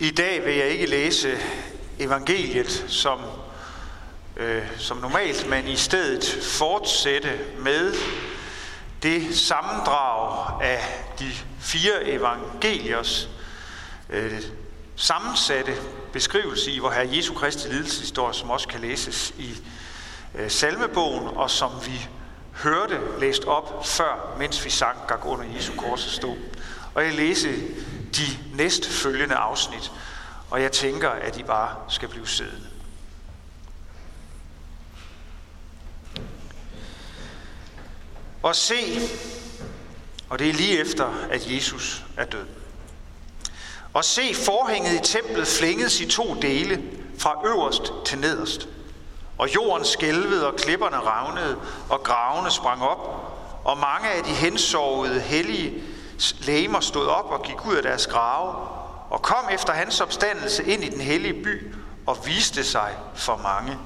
I dag vil jeg ikke læse evangeliet som, øh, som normalt, men i stedet fortsætte med det sammendrag af de fire evangeliers øh, sammensatte beskrivelse i hvor Herre Jesu Kristi lidelseshistorie, som også kan læses i øh, salmebogen, og som vi hørte læst op før, mens vi sang gang under Jesu kors stå. Og jeg læser de næstfølgende afsnit, og jeg tænker, at I bare skal blive siddende. Og se, og det er lige efter, at Jesus er død. Og se, forhænget i templet flængedes i to dele, fra øverst til nederst. Og jorden skælvede, og klipperne ravnede, og gravene sprang op, og mange af de hensovede hellige læmer stod op og gik ud af deres grave, og kom efter hans opstandelse ind i den hellige by og viste sig for mange.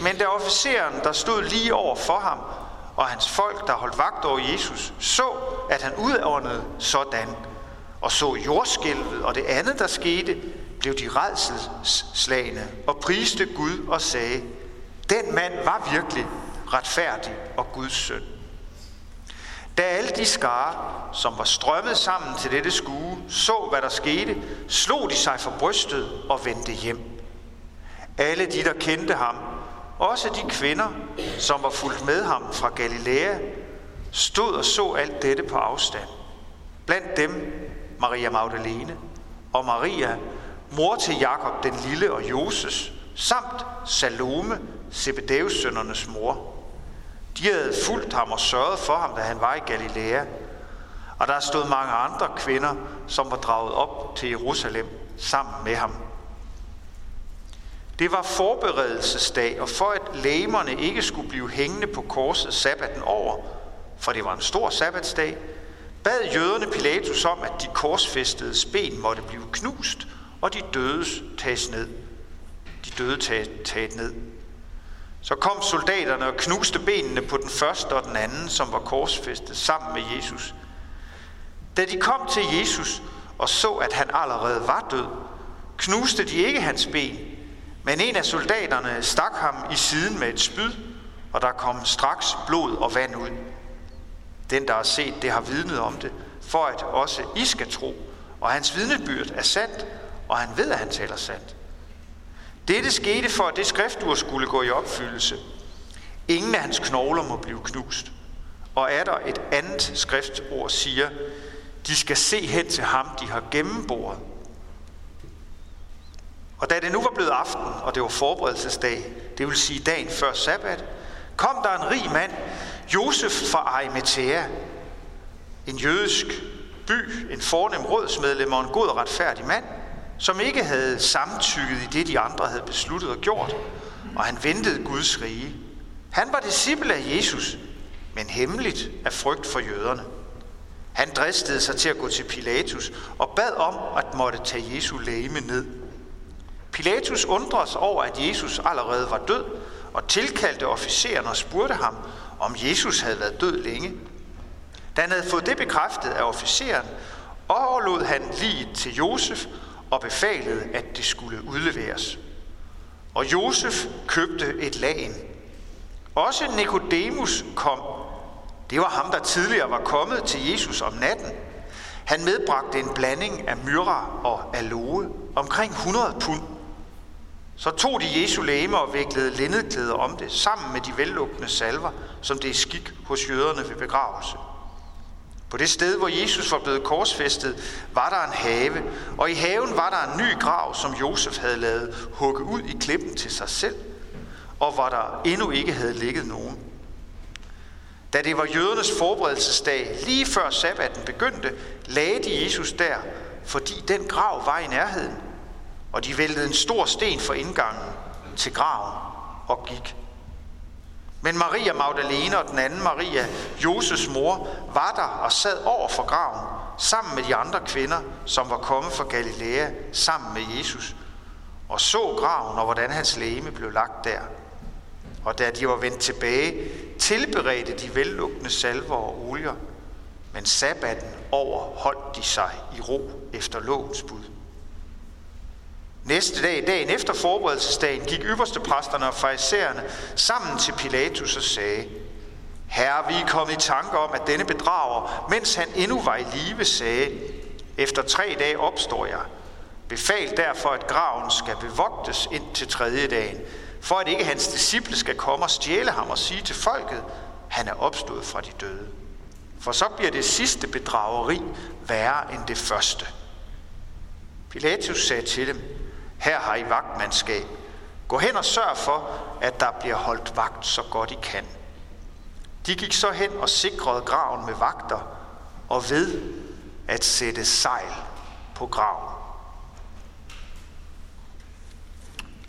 Men da officeren, der stod lige over for ham, og hans folk, der holdt vagt over Jesus, så, at han udåndede sådan, og så jordskælvet og det andet, der skete, blev de redselslagende og priste Gud og sagde, den mand var virkelig retfærdig og Guds søn. Da alle de skare, som var strømmet sammen til dette skue, så, hvad der skete, slog de sig for brystet og vendte hjem. Alle de, der kendte ham, også de kvinder, som var fulgt med ham fra Galilea, stod og så alt dette på afstand. Blandt dem Maria Magdalene og Maria, mor til Jakob den lille og Joses, samt Salome, Zebedeus sønnernes mor. De havde fulgt ham og sørget for ham, da han var i Galilea. Og der stod mange andre kvinder, som var draget op til Jerusalem sammen med ham. Det var forberedelsesdag, og for at læmerne ikke skulle blive hængende på korset sabbaten over, for det var en stor sabbatsdag, bad jøderne Pilatus om, at de korsfæstede ben måtte blive knust, og de dødes tages ned. De døde taget ned. Så kom soldaterne og knuste benene på den første og den anden, som var korsfæstet sammen med Jesus. Da de kom til Jesus og så, at han allerede var død, knuste de ikke hans ben, men en af soldaterne stak ham i siden med et spyd, og der kom straks blod og vand ud. Den, der har set det, har vidnet om det, for at også I skal tro, og hans vidnebyrd er sandt, og han ved, at han taler sandt. Dette skete for, at det skriftur skulle gå i opfyldelse. Ingen af hans knogler må blive knust. Og er der et andet skriftord siger, de skal se hen til ham, de har gennemboret. Og da det nu var blevet aften, og det var forberedelsesdag, det vil sige dagen før sabbat, kom der en rig mand, Josef fra Arimathea, en jødisk by, en fornem rådsmedlem og en god og retfærdig mand, som ikke havde samtykket i det, de andre havde besluttet og gjort, og han ventede Guds rige. Han var disciple af Jesus, men hemmeligt af frygt for jøderne. Han dristede sig til at gå til Pilatus og bad om at måtte tage Jesu lægeme ned. Pilatus undres over, at Jesus allerede var død, og tilkaldte officeren og spurgte ham, om Jesus havde været død længe. Da han havde fået det bekræftet af officeren, overlod han lige til Josef og befalede, at det skulle udleveres. Og Josef købte et lagen. Også Nikodemus kom. Det var ham, der tidligere var kommet til Jesus om natten. Han medbragte en blanding af myrra og aloe, omkring 100 pund. Så tog de Jesu læme og viklede linnedklæder om det, sammen med de vellukkende salver, som det er skik hos jøderne ved begravelse. På det sted, hvor Jesus var blevet korsfæstet, var der en have, og i haven var der en ny grav, som Josef havde lavet hugge ud i klippen til sig selv, og hvor der endnu ikke havde ligget nogen. Da det var jødernes forberedelsesdag, lige før sabbaten begyndte, lagde de Jesus der, fordi den grav var i nærheden, og de væltede en stor sten for indgangen til graven og gik. Men Maria Magdalene og den anden Maria, Joses mor, var der og sad over for graven, sammen med de andre kvinder, som var kommet fra Galilea, sammen med Jesus, og så graven og hvordan hans læme blev lagt der. Og da de var vendt tilbage, tilberedte de vellugtende salver og olier, men sabbatten overholdt de sig i ro efter lovens bud. Næste dag, dagen efter forberedelsesdagen, gik ypperste præsterne og farisæerne sammen til Pilatus og sagde, Herre, vi er kommet i tanke om, at denne bedrager, mens han endnu var i live, sagde, efter tre dage opstår jeg. Befal derfor, at graven skal bevogtes ind til tredje dagen, for at ikke hans disciple skal komme og stjæle ham og sige til folket, han er opstået fra de døde. For så bliver det sidste bedrageri værre end det første. Pilatus sagde til dem, her har I vagtmandskab. Gå hen og sørg for, at der bliver holdt vagt så godt I kan. De gik så hen og sikrede graven med vagter og ved at sætte sejl på graven.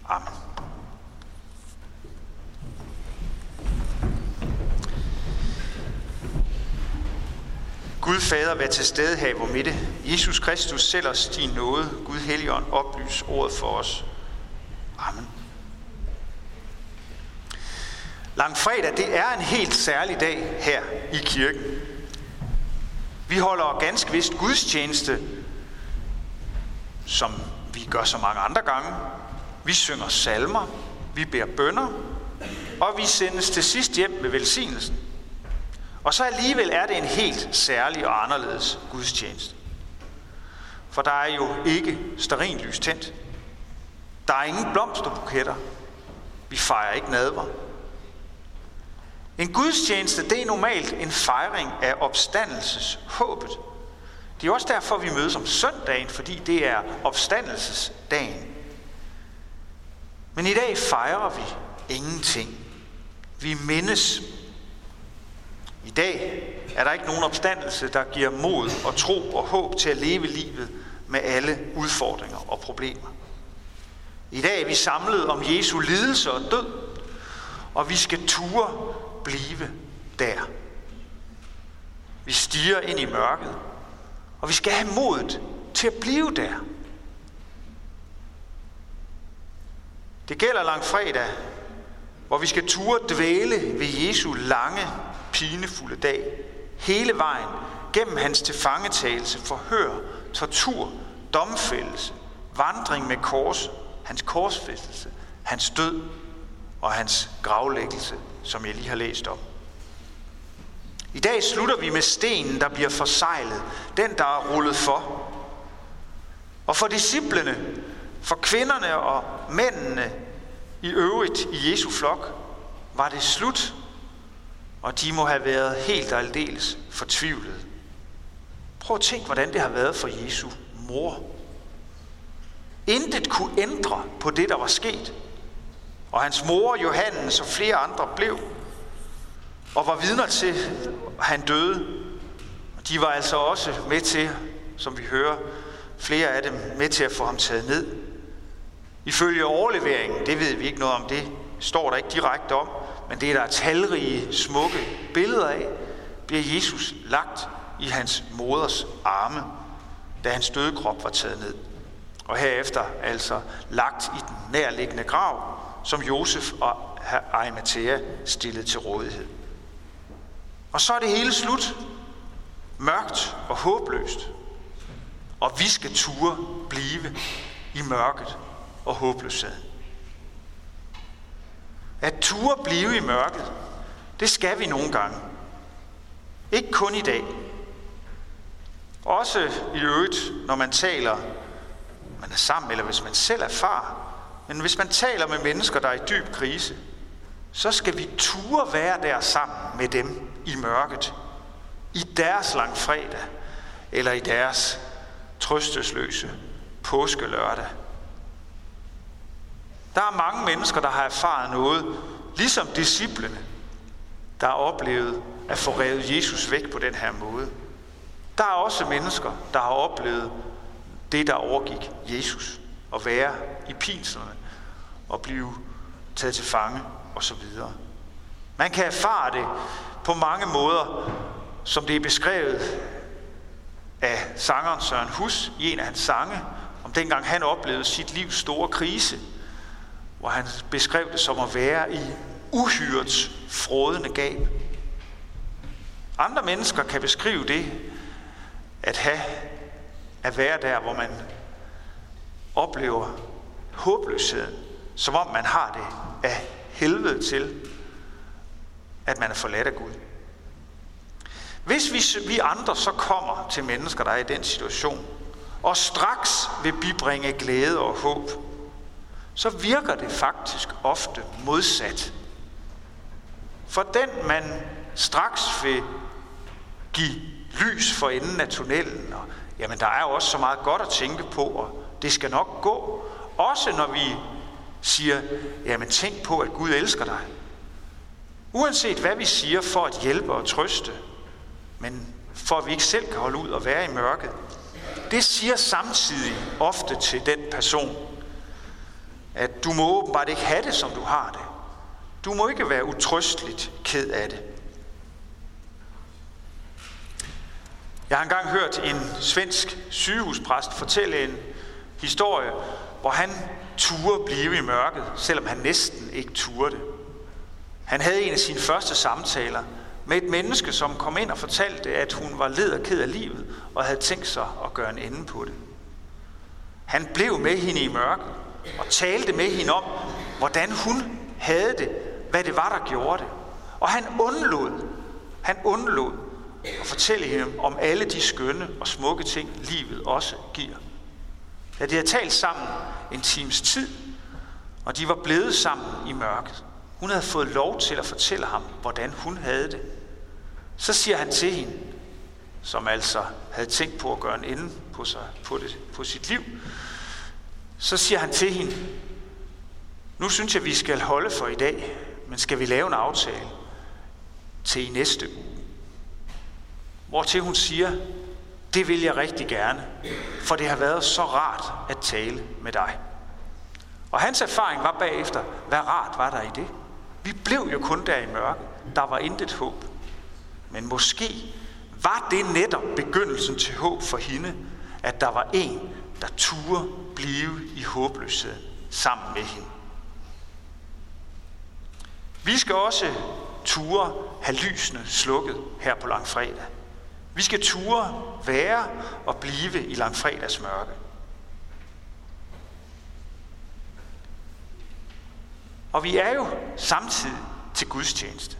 Amen. Gud Fader, vær til stede her i vor midte. Jesus Kristus, selv os din nåde. Gud Helligånd, oplys ordet for os. Amen. Langfredag, det er en helt særlig dag her i kirken. Vi holder ganske vist gudstjeneste, som vi gør så mange andre gange. Vi synger salmer, vi beder bønder, og vi sendes til sidst hjem med velsignelsen. Og så alligevel er det en helt særlig og anderledes gudstjeneste. For der er jo ikke lys tændt. Der er ingen blomsterbuketter. Vi fejrer ikke nadver. En gudstjeneste, det er normalt en fejring af opstandelseshåbet. Det er også derfor, vi mødes om søndagen, fordi det er opstandelsesdagen. Men i dag fejrer vi ingenting. Vi mindes i dag er der ikke nogen opstandelse, der giver mod og tro og håb til at leve livet med alle udfordringer og problemer. I dag er vi samlet om Jesu lidelse og død, og vi skal ture blive der. Vi stiger ind i mørket, og vi skal have modet til at blive der. Det gælder langfredag, hvor vi skal ture dvæle ved Jesu lange pinefulde dag, hele vejen gennem hans tilfangetagelse, forhør, tortur, domfældelse, vandring med kors, hans korsfæstelse, hans død og hans gravlæggelse, som jeg lige har læst om. I dag slutter vi med stenen, der bliver forsejlet, den, der er rullet for. Og for disciplene, for kvinderne og mændene i øvrigt i Jesu flok, var det slut og de må have været helt og aldeles fortvivlede. Prøv at tænke, hvordan det har været for Jesu mor. Intet kunne ændre på det, der var sket. Og hans mor, Johannes og flere andre blev og var vidner til, at han døde. De var altså også med til, som vi hører, flere af dem med til at få ham taget ned. Ifølge overleveringen, det ved vi ikke noget om, det står der ikke direkte om, men det er der talrige, smukke billeder af, bliver Jesus lagt i hans moders arme, da hans døde krop var taget ned. Og herefter altså lagt i den nærliggende grav, som Josef og Arimathea stillede til rådighed. Og så er det hele slut. Mørkt og håbløst. Og vi skal ture blive i mørket og håbløsheden. At ture blive i mørket, det skal vi nogle gange. Ikke kun i dag. Også i øvrigt, når man taler, man er sammen, eller hvis man selv er far. Men hvis man taler med mennesker, der er i dyb krise, så skal vi ture være der sammen med dem i mørket. I deres langfredag, eller i deres trøstesløse påskelørdag. Der er mange mennesker, der har erfaret noget, ligesom disciplene, der har oplevet at få revet Jesus væk på den her måde. Der er også mennesker, der har oplevet det, der overgik Jesus, at være i pinslerne og blive taget til fange osv. Man kan erfare det på mange måder, som det er beskrevet af sangeren Søren Hus i en af hans sange, om dengang han oplevede sit livs store krise – hvor han beskrev det som at være i uhyrets frodende gab. Andre mennesker kan beskrive det at have at være der, hvor man oplever håbløsheden, som om man har det af helvede til, at man er forladt af Gud. Hvis vi, vi andre så kommer til mennesker, der er i den situation, og straks vil bibringe glæde og håb, så virker det faktisk ofte modsat. For den, man straks vil give lys for enden af tunnelen, og jamen der er jo også så meget godt at tænke på, og det skal nok gå. Også når vi siger, jamen tænk på, at Gud elsker dig. Uanset hvad vi siger for at hjælpe og trøste, men for at vi ikke selv kan holde ud og være i mørket, det siger samtidig ofte til den person, at du må åbenbart ikke have det, som du har det. Du må ikke være utrøsteligt ked af det. Jeg har engang hørt en svensk sygehuspræst fortælle en historie, hvor han turde blive i mørket, selvom han næsten ikke turde. Han havde en af sine første samtaler med et menneske, som kom ind og fortalte, at hun var led og ked af livet, og havde tænkt sig at gøre en ende på det. Han blev med hende i mørket, og talte med hende om, hvordan hun havde det, hvad det var, der gjorde det. Og han undlod, han undlod at fortælle hende om alle de skønne og smukke ting, livet også giver. Da de havde talt sammen en times tid, og de var blevet sammen i mørket. Hun havde fået lov til at fortælle ham, hvordan hun havde det. Så siger han til hende, som altså havde tænkt på at gøre en ende på, sig, på, det, på sit liv, så siger han til hende, nu synes jeg, vi skal holde for i dag, men skal vi lave en aftale til i næste uge? Hvortil hun siger, det vil jeg rigtig gerne, for det har været så rart at tale med dig. Og hans erfaring var bagefter, hvad rart var der i det? Vi blev jo kun der i mørke. Der var intet håb. Men måske var det netop begyndelsen til håb for hende, at der var en, der turde blive i håbløshed sammen med hende. Vi skal også ture have lysene slukket her på langfredag. Vi skal ture være og blive i langfredags mørke. Og vi er jo samtidig til gudstjeneste.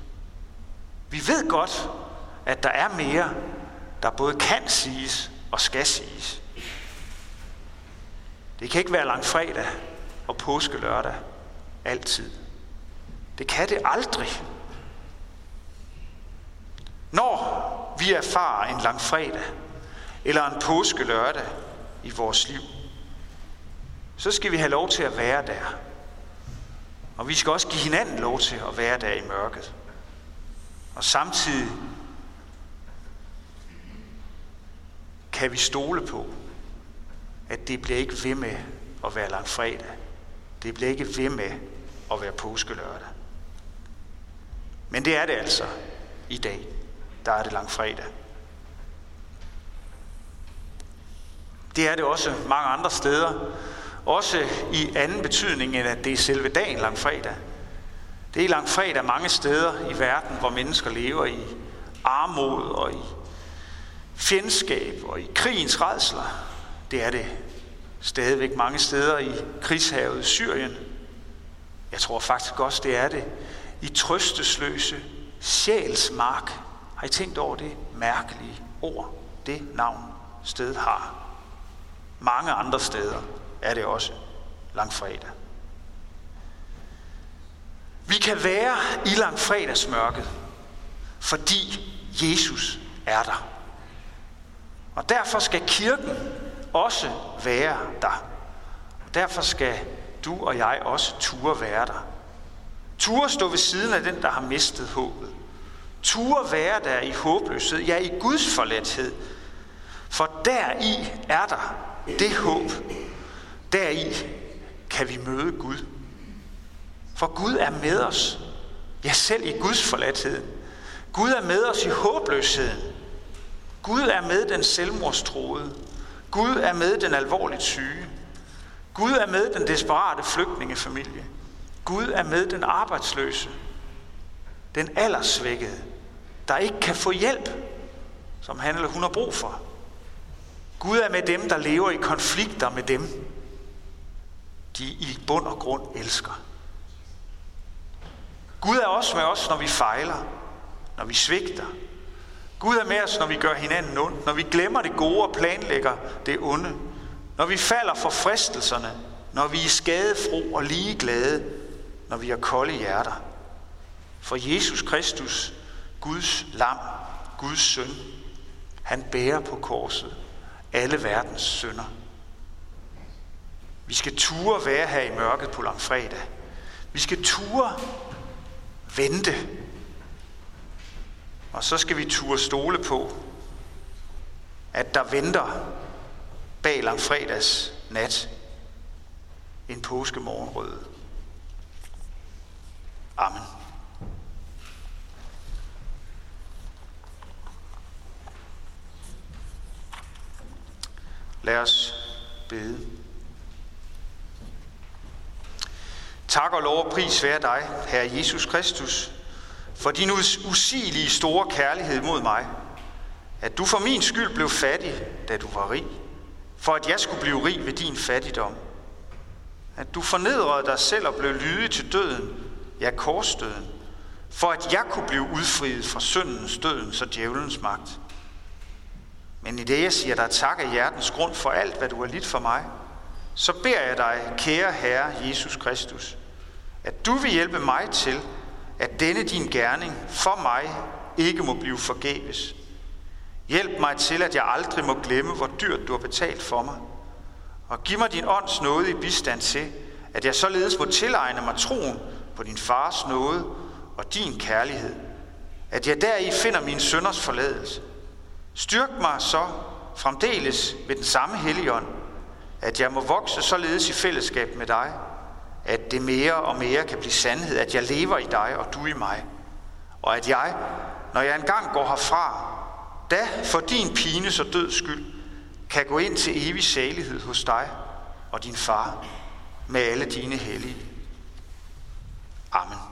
Vi ved godt, at der er mere, der både kan siges og skal siges. Det kan ikke være langfredag og påske lørdag altid. Det kan det aldrig. Når vi erfarer en langfredag eller en påske lørdag i vores liv, så skal vi have lov til at være der. Og vi skal også give hinanden lov til at være der i mørket. Og samtidig kan vi stole på, at det bliver ikke ved med at være langfredag. Det bliver ikke ved med at være påskelørdag. Men det er det altså i dag. Der er det langfredag. Det er det også mange andre steder. Også i anden betydning, end at det er selve dagen langfredag. Det er langfredag mange steder i verden, hvor mennesker lever i armod og i fjendskab og i krigens redsler. Det er det stadigvæk mange steder i krigshavet Syrien. Jeg tror faktisk også, det er det i trøstesløse sjælsmark. Har I tænkt over det mærkelige ord, det navn stedet har? Mange andre steder er det også langfredag. Vi kan være i langfredagsmørket, fordi Jesus er der. Og derfor skal kirken også være der. Og derfor skal du og jeg også ture være der. Ture stå ved siden af den, der har mistet håbet. Ture være der i håbløshed, ja i Guds forladthed. For deri er der det håb. Deri kan vi møde Gud. For Gud er med os. Ja, selv i Guds forladthed. Gud er med os i håbløsheden. Gud er med den selvmordstroede. Gud er med den alvorligt syge. Gud er med den desperate flygtningefamilie. Gud er med den arbejdsløse. Den aldersvækkede, der ikke kan få hjælp, som han eller hun har brug for. Gud er med dem, der lever i konflikter med dem. de i bund og grund elsker. Gud er også med os, når vi fejler, når vi svigter. Gud er med os, når vi gør hinanden ondt, når vi glemmer det gode og planlægger det onde, når vi falder for fristelserne, når vi er skadefro og ligeglade, når vi har kolde hjerter. For Jesus Kristus, Guds lam, Guds søn, han bærer på korset alle verdens synder. Vi skal ture være her i mørket på langfredag. Vi skal ture vente. Og så skal vi turde stole på, at der venter bag langfredags nat en påskemorgenrøde. Amen. Lad os bede. Tak og lov og pris være dig, Herre Jesus Kristus, for din usigelige store kærlighed mod mig, at du for min skyld blev fattig, da du var rig, for at jeg skulle blive rig ved din fattigdom. At du fornedrede dig selv og blev lydig til døden, ja korsdøden, for at jeg kunne blive udfriet fra syndens, dødens og djævelens magt. Men i det, jeg siger dig tak af hjertens grund for alt, hvad du har lidt for mig, så beder jeg dig, kære Herre Jesus Kristus, at du vil hjælpe mig til, at denne din gerning for mig ikke må blive forgæves. Hjælp mig til, at jeg aldrig må glemme, hvor dyrt du har betalt for mig. Og giv mig din ånds nåde i bistand til, at jeg således må tilegne mig troen på din fars nåde og din kærlighed. At jeg deri finder min sønders forladelse. Styrk mig så fremdeles ved den samme helligånd, at jeg må vokse således i fællesskab med dig, at det mere og mere kan blive sandhed, at jeg lever i dig og du i mig. Og at jeg, når jeg engang går herfra, da for din pine så død skyld, kan gå ind til evig salighed hos dig og din far med alle dine hellige. Amen.